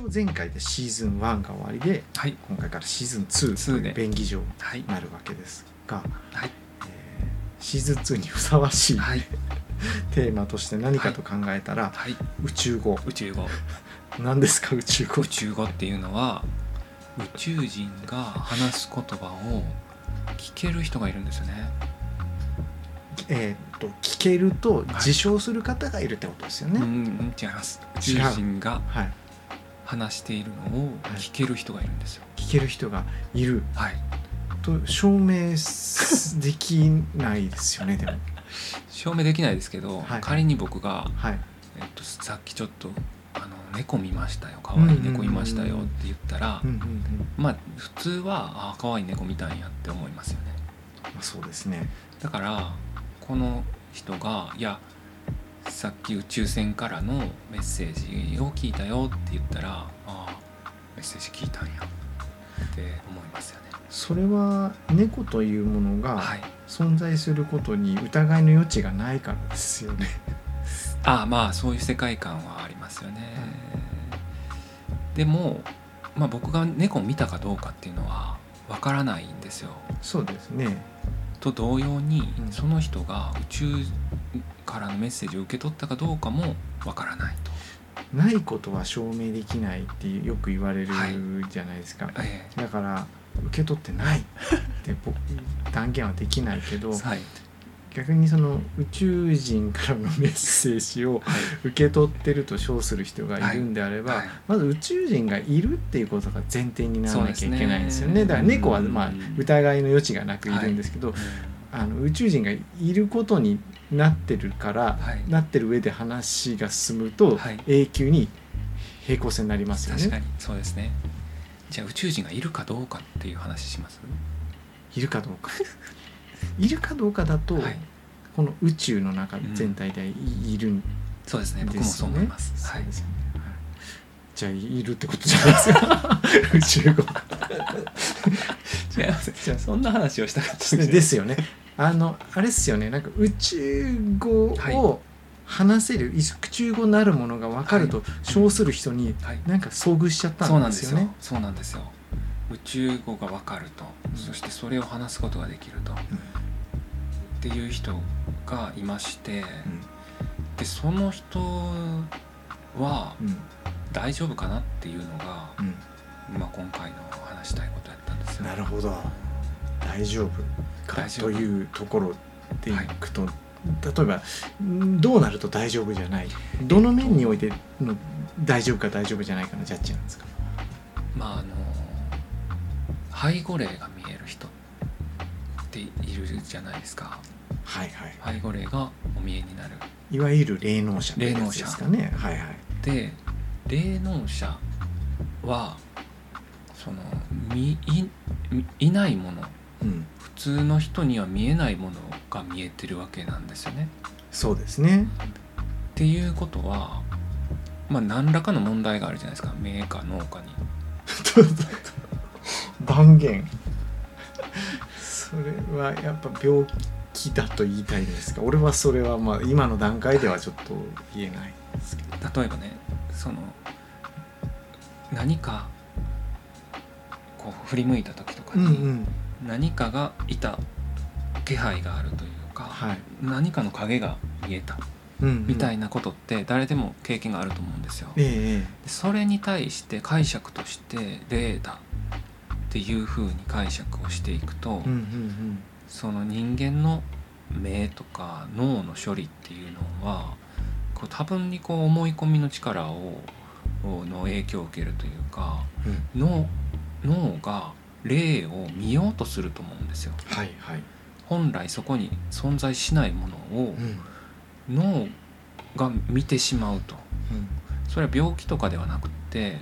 一応前回でシーズン1が終わりではい。今回からシーズン2と2いうで便宜上はい。なるわけですが、はい。えーシーズン2にふさわしいはい。テーマとして何かと考えたら、はい。宇宙語。宇宙語。何ですか宇宙語？宇宙語っていうのは宇宙人が話す言葉を聞ける人がいるんですよね。えーっと聞けるとい。自称する方がいるってことですよね、うんうん違います。宇宙人がはい話しているのを聞ける人がいるんですよ。聞ける人がいる。はい。と証明できないですよねでも。証明できないですけど、はい。仮に僕が、はい。えっと、さっきちょっとあの猫見ましたよ。可愛い猫いましたよ。って言ったら、うんうんうん。まあ普通はあ可愛い猫見たんやって思いますよね。まあ、そうですね。だからこの人がいやさっき宇宙船からのメッセージを聞いたよって言ったらああメッセージ聞いたんやって思いますよね。それは猫というものがはい。存在することに疑いの余地がないからですよね。ああまあそういう世界観はありますよね、でも、まあ、僕が猫を見たかどうかっていうのはわからないんですよ。そうですね。と同様に、うん。その人が宇宙からのメッセージを受け取ったかどうかもわからないと、ないことは証明できないってよく言われるはい。じゃないですか。えだから受け取ってない。って僕 断言はできないけどえはい。逆にその宇宙人からのメッセージをはい。受け取ってると称する人がいるんであれば、はい。まず宇宙人がいるっていうことが前提にならなきゃいけないんですよね。ねだから猫はまあうん疑いの余地がなくいるんですけど、あの宇宙人がいることになってるから、はい。なってる上で話が進むと、はい。永久に平行線になりますよね。確かにそうですね。じゃあ宇宙人がいるかどうかっていう話します？いるかどうか。いるかどうかだと、はい。この宇宙の中全体でいいるんそうですね。僕も。そう思います。はい。そうですじゃあいるってことじゃないですか。宇宙語 違いますじゃあそんな話をしたかったんですよですよね。あのあれっすよね。なんか宇宙語はい。を話せる、宇宙語なるものが分かると称する人にはい。なんか遭遇しちゃったそうなんんですよ。ね。そうなんですよ。宇宙語が分かると、うん。そしてそれを話すことができると、っていう人がいましてでその人はうんうん。大丈夫かなっていうのが、うん。まあ、今回の話したいことよなるほど。大丈夫か大丈夫というところでいくと、例えばんどうなると大丈夫じゃない？どの面においての大丈夫か大丈夫じゃないかのジャッジなんですか？まああの背後霊が見える人っているじゃないですか。はいはい。背後霊がお見えになる。いわゆる霊能者ってやつですかね。はいはい。で霊能者はその見いないもの。うん。普通の人には見えないものが見えてるわけなんですよね。そうですね。っていうことはまあ何らかの問題があるじゃないですか。目か脳かに。断言。それはやっぱ病気だと言いたいんですか。俺はそれはまあ今の段階ではちょっと言えないですけど。例えばねその何かこう振り向いた時とかに、ん何かがいた気配があるというか、はい。何かの影が見えたうんみたいななことって誰でも経験があると思うんですよ。ええでそれに対して解釈として霊だっていうふうに解釈をしていくと、その人間の目とか脳の処理っていうのはこう多分にこう思い込みの力ををの影響を受けるというかうん。脳脳が霊を見ようとすると思うんですよ。はいはい本来そこに存在しないものをうん脳が見てしまうと。うんそれは病気とかではなくて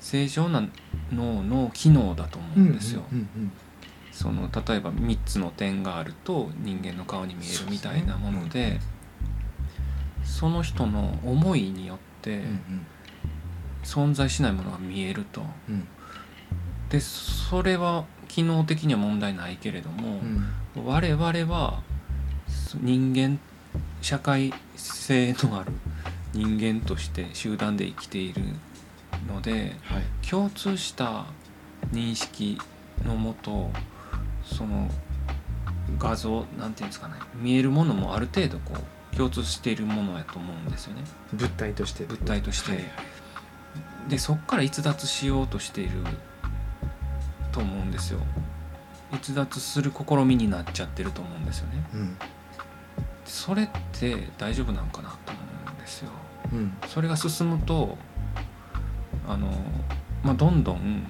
正常な脳の機能だと思うんですよ。うんうんその例えば3つの点があると人間の顔に見えるみたいなものでその人の思いによってうんうん存在しないものが見えると。うんでそれは機能的には問題ないけれどもう、ん。我々は人間社会性のある人間として集団で生きているのではい。共通した認識のもとその画像なんていうんですかね見えるものもある程度こう共通しているものやと思うんですよね。物体として。物体として。はい。でそっから逸脱しようとしていると思うんですよ。逸脱する試みになっちゃってると思うんですよね。うんそれって大丈夫なのかなと思うんですよ。うんそれが進むとあの、まあ、どんどん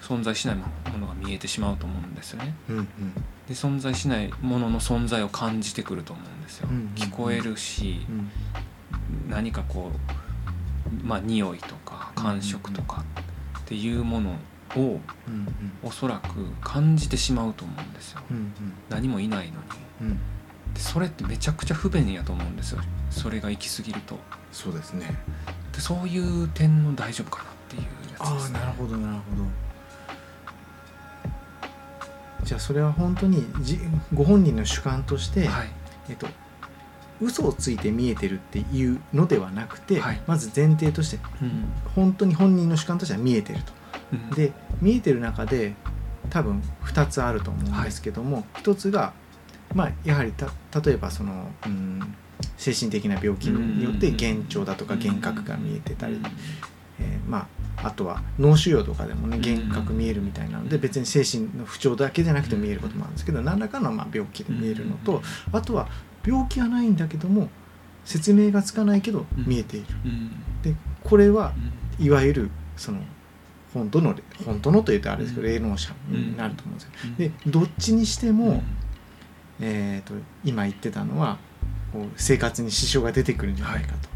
存在しないものが見えてしまうと思うんですよね。うんうんで存在しないものの存在を感じてくると思うんですよ。うんうんうん聞こえるしうん何かこうまあ匂いとか感触とかっていうものをうんおそらく感じてしまうと思うんですよ。うんうん何もいないのに。うんうんでそれってめちゃくちゃ不便やと思うんですよ。それが行き過ぎると。そうですねでそういう点の大丈夫かなっていうやつあですね。あなるほどなるほどじゃあそれは本当にじご本人の主観として、はい。えっと嘘をついて見えてるっていうのではなくて、はいまず前提としてうん本当に本人の主観としては見えてると。うん。で見えてる中で多分2つあると思うんですけども、1つが、まあ、やはりた例えばその、うん、精神的な病気によって幻聴だとか幻覚が見えてたり、えーまあ、あとは脳腫瘍とかでもね幻覚見えるみたいなので別に精神の不調だけじゃなくて見えることもあるんですけど何らかのまあ病気で見えるのとあとは病気はないんだけども説明がつかないけど見えている。うんでこれはうん。いわゆるその本当の本当のというとあれですけど霊能者になると思うんですよ。うんでどっちにしても、うんえー、と今言ってたのはこう生活に支障が出てくるんじゃないかと、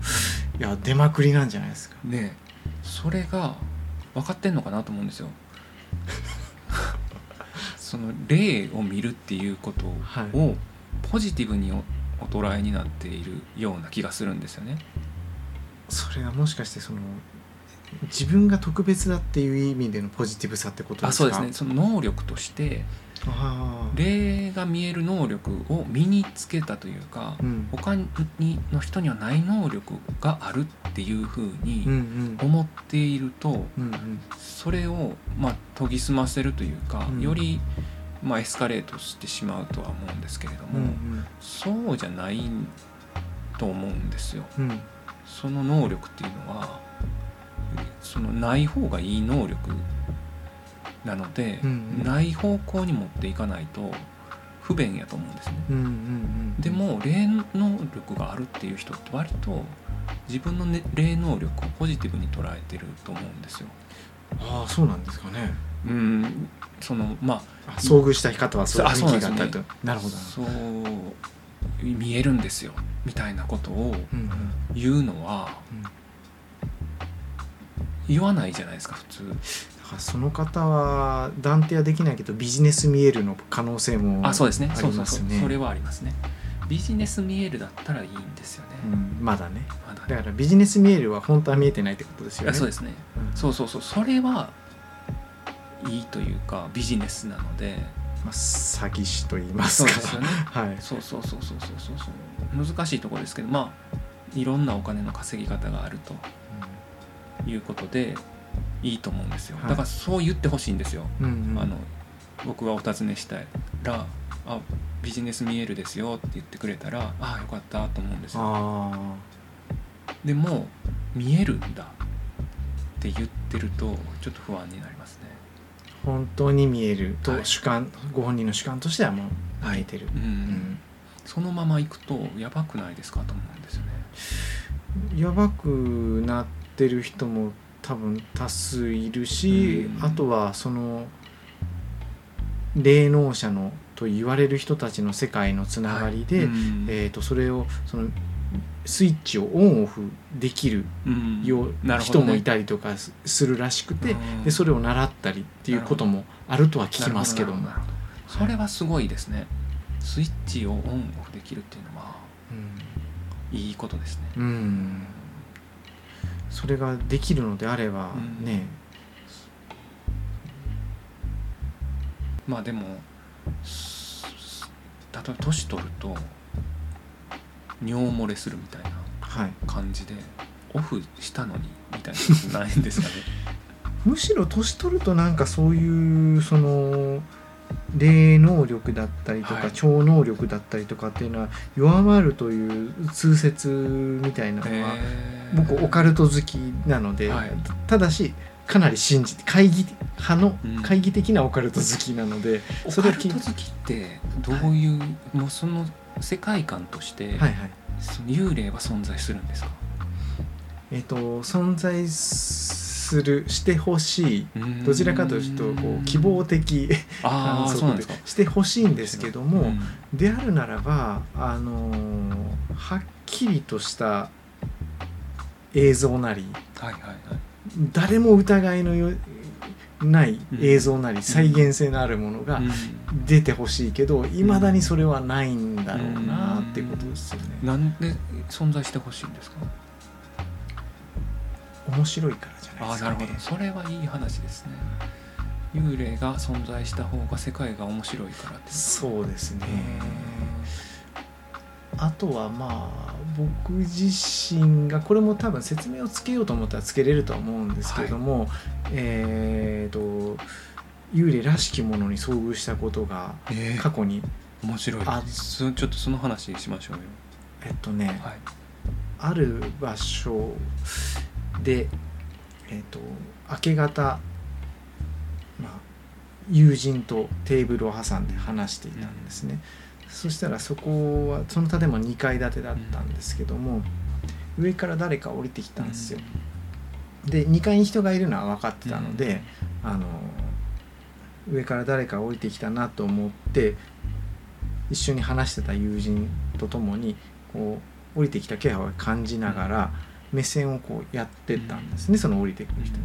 い、や出まくりなんじゃないですか。ねそれが分かってんのかなと思うんですよ。その霊を見るっていうことはいをポジティブにおお捉えになっているような気がするんですよね。それはもしかしてその自分が特別だっていう意味でのポジティブさってことですか？あそうですね。その能力として霊が見える能力を身につけたというかうん。他にの人にはない能力があるっていうふううんうにん。思っているとうんうん。それをまあ研ぎ澄ませるというか、うん。よりまあエスカレートしてしまうとは思うんですけれども、うんそうじゃないと思うんですよ。うんうん。その能力っていうのはそのない方がいい能力なので、うんうん。ない方向に持っていかないと不便やと思うんですね。うんうんうんでも霊能力があるっていう人って割と自分の、ね、霊能力をポジティブに捉えてると思うんですよ。ああそうなんですかね。うん。そのまあ遭遇した方はそういう気があったなんですね。と。なるほどあそう見えるんですよ。みたいなことをうんうん。言うのはうん。だ言わないじゃないですか普通。からその方は断定はできないけどビジネス見えるの可能性もあそうですね。あそうそうりますね。そうそれはありますね。ビジネス見えるだったらいいんですよね、うんまだね。まだだからビジネス見えるは本当は見えてないってことですよね。あそうですね。うん。そうそうそう。それはいいというかビジネスなので。まあ、詐欺師と言いますか。そうですよね。はい。そうそうそうそうそうそう。難しいところですけどまあいろんなお金の稼ぎ方があるということでいいと思うんですよ。はい。だからそう言ってほしいんですよ、うんうん。あの僕がお尋ねしたら「あビジネス見えるですよ」って言ってくれたら「ああよかった」と思うんですよ。あでも見えるんだって言ってるとちょっと不安になりますね。ー本当に見えるはい。と主観、ご本人の主観としてはもう見えてる、うん、うん。そのまま行くとやばくないですかと思うんですよね。やばくなってる人も多分多数いるし、うん。あとはその霊能者のと言われる人たちの世界のつながりで、うん。えー、とそれをそのスイッチをオンオフできるうん。よう人もいたりとかすするらしくて、うん。でそれを習ったりっていうこともあるとは聞きますけども。それはすごいですね。スイッチをオンオフできるっていうのはうん。いいことですね。うんそれができるのであればうん。ね、まあでもす例えば年取ると尿漏れするみたいなはい。感じでオフしたのにみたいなことないんですかね？むしろ年取るとなんかそういうその霊能力だったりとか、はい。超能力だったりとかっていうのは弱まるという通説みたいなのは、僕オカルト好きなので、はい。ただしかなり信じて懐疑派のうん。懐疑的なオカルト好きなので、オそれを聞いカルト好きってどういう、もうその世界観として、はいはい。その幽霊は存在するんですか？えっ、と存在するしてほしいどちらかというとこう希望的あそうでしてほしいんですけども、うん。であるならばあのーはっきりとした映像なり。はいはいはい。誰も疑いのよない映像なり再現性のあるものがうん。出てほしいけどいまだにそれはないんだろうなってことですよね。なんで存在してほしいんですか？面白いからじゃないああですか、ね。なるほど。それはいい話ですね。幽霊が存在した方が世界が面白いからってそうですね。うあとはまあ僕自身がこれも多分説明をつけようと思ったらつけれるとは思うんですけれども、えーと幽霊らしきものに遭遇したことがんえー。過去に面白い。あそちょっとその話しましょうよ。えっとね、はい。ある場所でえっと明け方、まあ、友人とテーブルを挟んで話していたんですね、そしたらそこはその建物2階建てだったんですけども、上から誰か降りてきたんですよ、で2階に人がいるのは分かってたので、あの上から誰か降りてきたなと思って一緒に話してた友人と共にこう降りてきた気配を感じながら目線をこうやってったんですね、その降りてくる人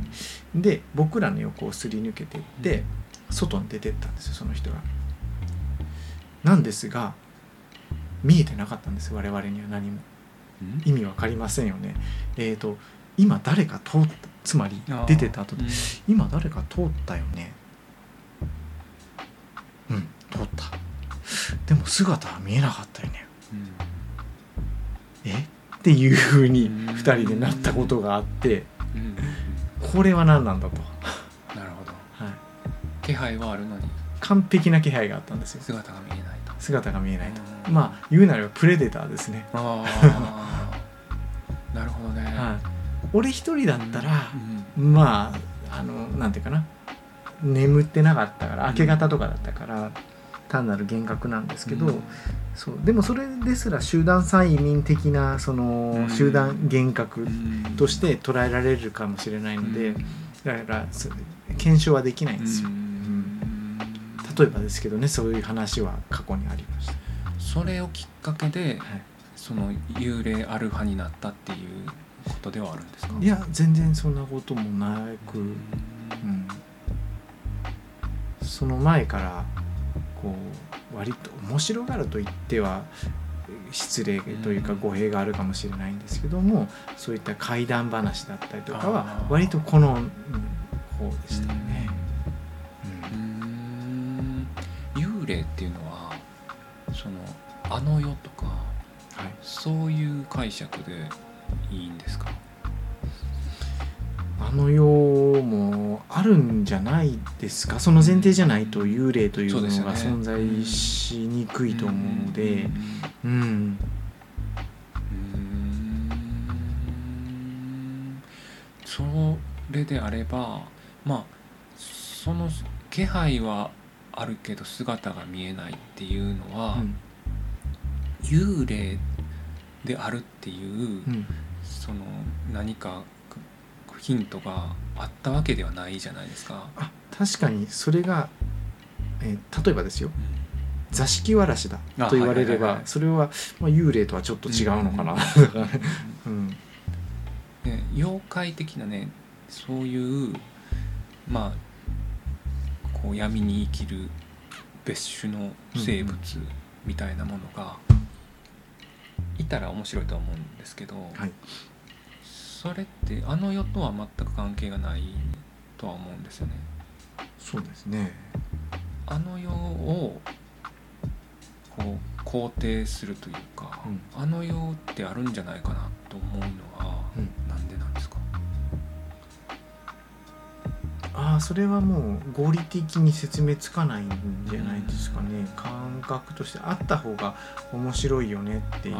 に。で僕らの横をすり抜けていって外に出てったんですよその人が。なんですが見えてなかったんです我々には何も。うん？意味わかりませんよね。えー、と今誰か通ったつまり出てた後でうん。今誰か通ったよね。うん通った。でも姿は見えなかったよね。うん。え？っていうふうにうん。2人でなったことがあってうん。うんこれは何なんだと、なるほど。はい、気配はあるのに。完璧な気配があったんですよ。姿が見えない。と姿が見えないと。うん。まあ言うなればプレデターですね、ああ なるほどね、はい、俺一人だったらうん。まああのなんていうかな。眠ってなかったから明け方とかだったから単なる幻覚なんですけど、うん。そう。でもそれですら集団催眠的なそのうん。集団幻覚うん。として捉えられるかもしれないので、うん。だからそ検証はできないんですよ、うん例えばですけどねそういう話は過去にありました、それをきっかけではい。その幽霊ある派になったっていうことではあるんですか？いや全然そんなこともなく、うん。うん、その前からこう割と面白がると言っては失礼というかうん。語弊があるかもしれないんですけどもそういった怪談話だったりとかは割と好む方でしたよね。幽霊っていうのはそのあの世とかはい、そういう解釈でいいんですか？あの世もあるんじゃないですか？その前提じゃないと幽霊というのが存在しにくいと思うので。うん。それであればまあその気配はあるけど姿が見えないっていうのは、うん。幽霊であるっていう、うん。その何かヒントがあったわけではないじゃないですか。あ確かにそれが、えー例えばですよ。座敷わらしだあと言われれはいはいはいはい。ばそれは、まあ、幽霊とはちょっと違うのかな、うんうん ね、妖怪的なねそういうまあこう闇に生きる別種の生物みたいなものがいたら面白いとは思うんですけど、はい。それってあの世とは全く関係がないとは思うんですよね。そうですね。あの世をこう肯定するというか、うん。あの世ってあるんじゃないかなと思うのはああそれはもう合理的に説明つかないんじゃないですかね、感覚としてあった方が面白いよねっていう。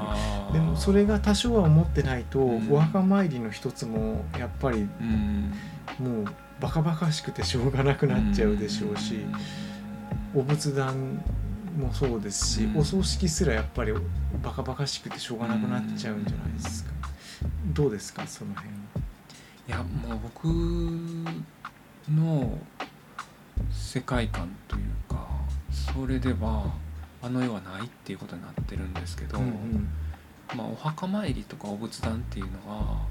でもそれが多少は思ってないと、うん。お墓参りの一つもやっぱりうん。もうバカバカしくてしょうがなくなっちゃうでしょうし、お仏壇もそうですし、うん。お葬式すらやっぱりバカバカしくてしょうがなくなっちゃうんじゃないですか、どうですかその辺は？いやもう僕の世界観というかそれではあの世はないっていうことになってるんですけど、うんまあ、お墓参りとかお仏壇っていうのは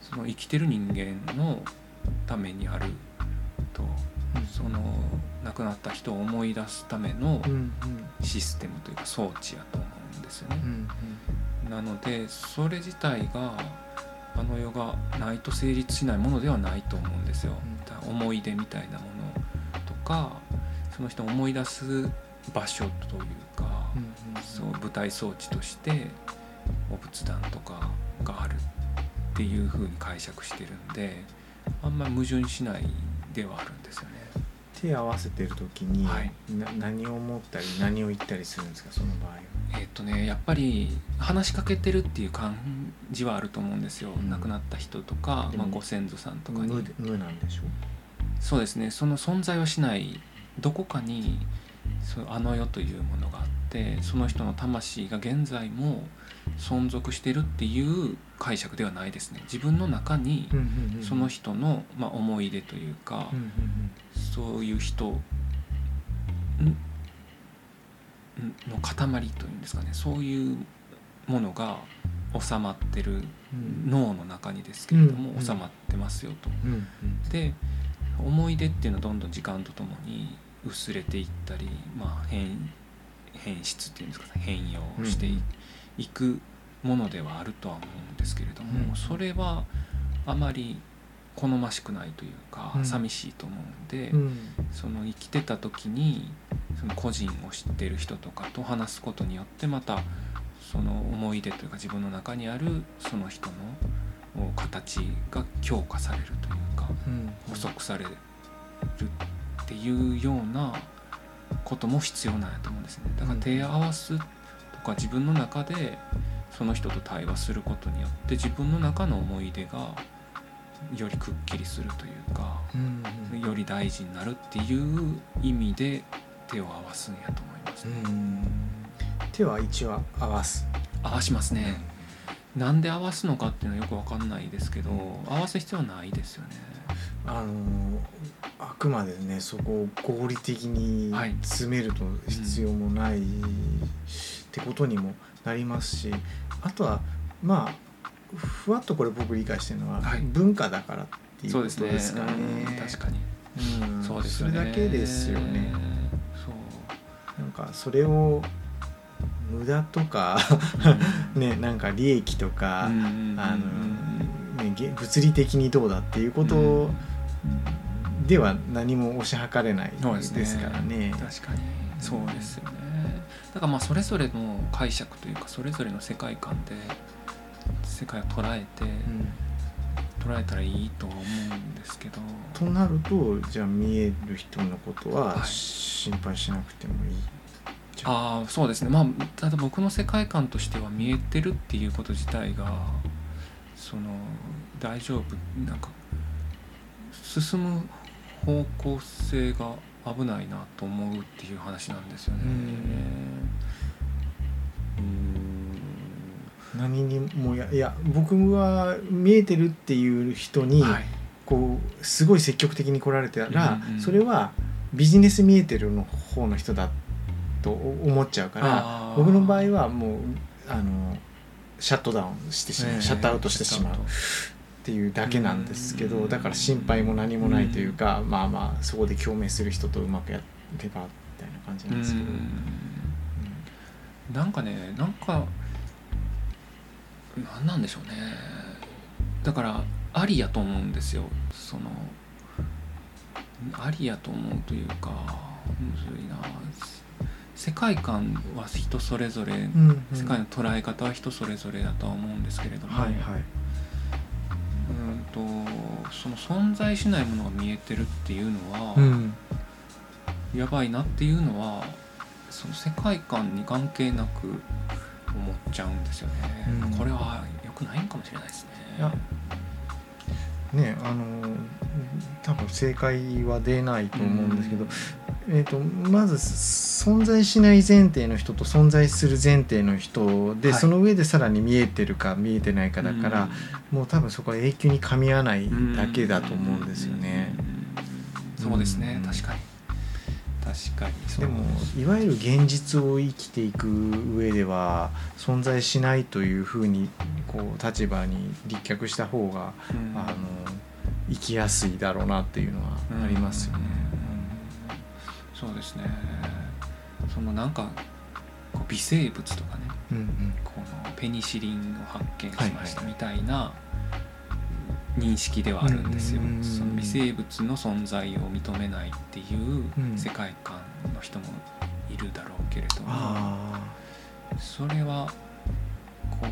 その生きてる人間のためにあるとうん。その亡くなった人を思い出すためのうんうん。システムというか装置やと思うんですよね。う。ん。なのでそれ自体があの世がないと成立しないものではないと思うんですよ。うん思い出みたいなものとかその人を思い出す場所というか、うんうんそう舞台装置としてお仏壇とかがあるっていう風に解釈してるんであんまり矛盾しないではあるんですよね。手合わせてる時に、はいな何を思ったり何を言ったりするんですかその場合は。えっとねやっぱり話しかけてるっていう感じはあると思うんですよ、うん。亡くなった人とか、まあ、ご先祖さんとか無に。で無なんでしょそうですね。その存在はしない。どこかにそうあの世というものがあってその人の魂が現在も存続してるっていう解釈ではないですね。自分の中にその人の、まあ、思い出というか、そういう人の塊というんですかね。そういうものが収まってるうん。脳の中にですけれども、収まってますよと。で思い出っていうのはどんどん時間とともに薄れていったり、まあ、変変質っていうんですかね変容してい,、うんくものではあるとは思うんですけれども、うん。それはあまり好ましくないというか、うん。寂しいと思うんで、うん。その生きてた時にその個人を知ってる人とかと話すことによってまたその思い出というか自分の中にあるその人の形が強化されるというかうん補足されるっていうようなことも必要なんやと思うんですね。だから手合わすとか自分の中でその人と対話することによって自分の中の思い出がよりくっきりするというかうんうん。より大事になるっていう意味で手を合わすんやと思います、ね。うん手は一応合わす。合わしますね。なんで合わすのかっていうのはよくわかんないですけど合わす必要はないですよね。あのあくまでねそこを合理的にはい。詰めると必要もないってことにもなりますしあとはまあふわっとこれ僕理解してるのは、はい。文化だからっていうことですね。ですかね。うん確かに。うんそうですよね。それだけですよね。そう。なんかそれを無駄とかねなんか利益とか、あの、ね、げ物理的にどうだっていうことでは何も推し量れないですからね。確かに。そうですよね。だからまあそれぞれの解釈というかそれぞれの世界観で世界を捉えてうん。捉えたらいいとは思うんですけど。となるとじゃあ見える人のことははい。心配しなくてもいい。じゃあああそうですね。まあただ僕の世界観としては見えてるっていうこと自体がその大丈夫。なんか進む方向性が危ないなと思うっていう話なんですよね。何にもやいや僕は見えてるっていう人に、はい。こうすごい積極的に来られたら、うんうんそれはビジネス見えてるの方の人だと思っちゃうから僕の場合はもうあのシャットダウンしてしまう、ええ。シャットアウトしてしまうっていうだけなんですけうん。どだから心配も何もないというか、まあまあそこで共鳴する人とうまくやればみたいな感じなんですけど。うん。なんかねなんかなんなんでしょうね。だからありやと思うんですよ。そのありやと思うというかむずいな世界観は人それぞれ、うんうん。世界の捉え方は人それぞれだとは思うんですけれども、はいはい。うんとその存在しないものが見えてるっていうのは、うん。やばいなっていうのはその世界観に関係なく思っちゃうんですよね、うん。これは良くないんかもしれないですね。ねあの多分正解は出ないと思うんですけど、えー、とまず存在しない前提の人と存在する前提の人で、はい。その上でさらに見えてるか見えてないかだから、もう多分そこは永久に噛み合わないだけだと思うんですよね。うん。そうですね。うん。確かに。確かに。でもいわゆる現実を生きていく上では存在しないというふうにこう立場に立脚した方が、うん。あの生きやすいだろうなっていうのはありますよね。そうですね。そのなんかこう微生物とかね。うんうん。このペニシリンを発見しましたはいみたいな認識ではあるんですよ。うんうんうんうん。その微生物の存在を認めないっていううん。世界観の人もいるだろうけれどもあそれはこう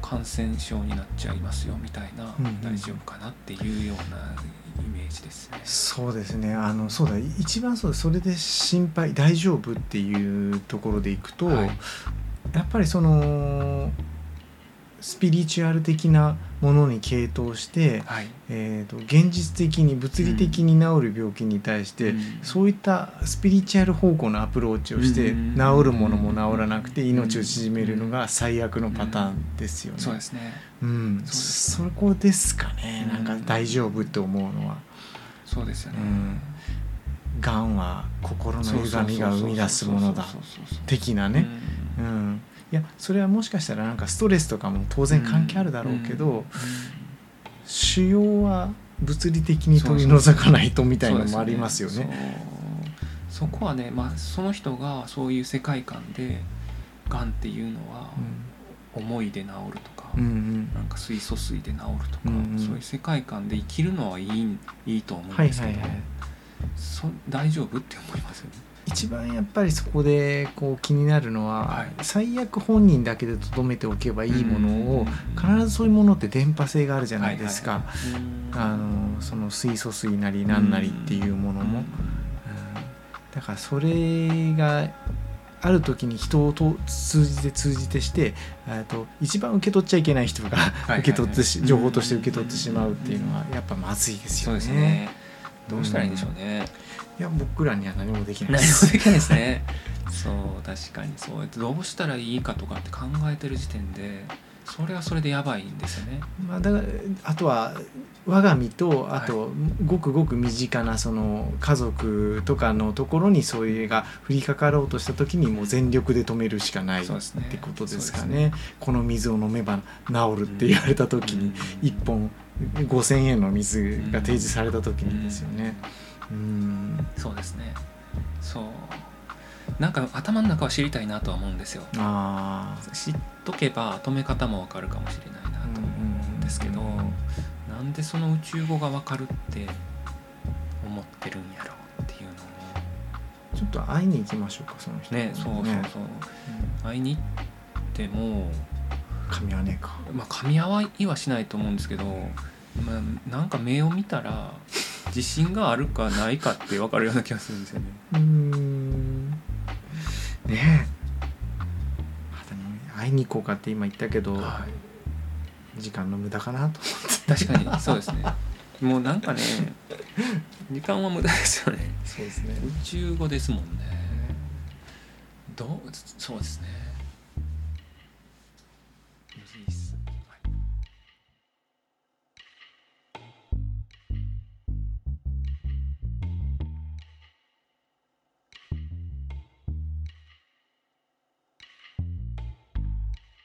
感染症になっちゃいますよみたいなうんうん。大丈夫かなっていうようなイメージですね。ー。そうですね。あのそうだ。一番そうそれで心配大丈夫っていうところでいくと、はい。やっぱりそのスピリチュアル的なものに傾倒して、はい。えー、と現実的に物理的に治る病気に対して、うん。そういったスピリチュアル方向のアプローチをして、うん。治るものも治らなくて命を縮めるのが最悪のパターンですよね。そうですね。うん、そこですかね。なんかうん大丈夫って思うのは。そうですよね。うん。がんは心の歪みが生み出すものだ。的なね、うん、いやそれはもしかしたらなんかストレスとかも当然関係あるだろうけど、腫瘍は物理的に取り除かないとみたいなのもありますよね。そこはね、まあ、その人がそういう世界観でがんっていうのは思いで治るとか、うんうん。なんか水素水で治るとか、うんうん。そういう世界観で生きるのはいいいいと思うんはいですけど、はいはい。そ大丈夫って思いますよね。一番やっぱりそこでこう気になるのは、はい。最悪本人だけで留めておけばいいものをうん。必ずそういうものって電波性があるじゃないですか、あのその水素水なりなんなりっていうものも、うん。だからそれがある時に人をと通じて通じてしてえーと一番受け取っちゃいけない人が 受け取って情報として受け取ってしまうっていうのはやっぱまずいですよね。ですね。どうしたらいいんでしょうね。いや僕らには何もできない何です。もできないですね。そう確かにそうやってどうしたらいいかとかって考えてる時点でそれはそれでやばいんですよね。まあ、だからあとは我が身とあとごくごく身近なその家族とかのところにそういうが降りかかろうとした時にもう全力で止めるしかないってことですかそうね。この水を飲めば治るって言われた時に1本5,000円の水が提示された時にですよね。うんそうですね。そう。なんか頭の中は知りたいなとは思うんですよ。あ知っとけば止め方もわかるかもしれないなと思うんですけど、うんなんでその宇宙語がわかるって思ってるんやろうっていうのちょっと会いに行きましょうかその人。をねそうそうそう。ね。会いに行っても。うん噛み合わねえか。まあ噛み合わいはしないと思うんですけど、まあ、なんか目を見たら自信があるかないかって分かるような気がするんですよね。うーん。ね会いに行こうかって今言ったけど、はい。時間の無駄かなと思って。確かにそうですね。もうなんかね時間は無駄ですよね。そうですね。宇宙語ですもんね。どうそうですね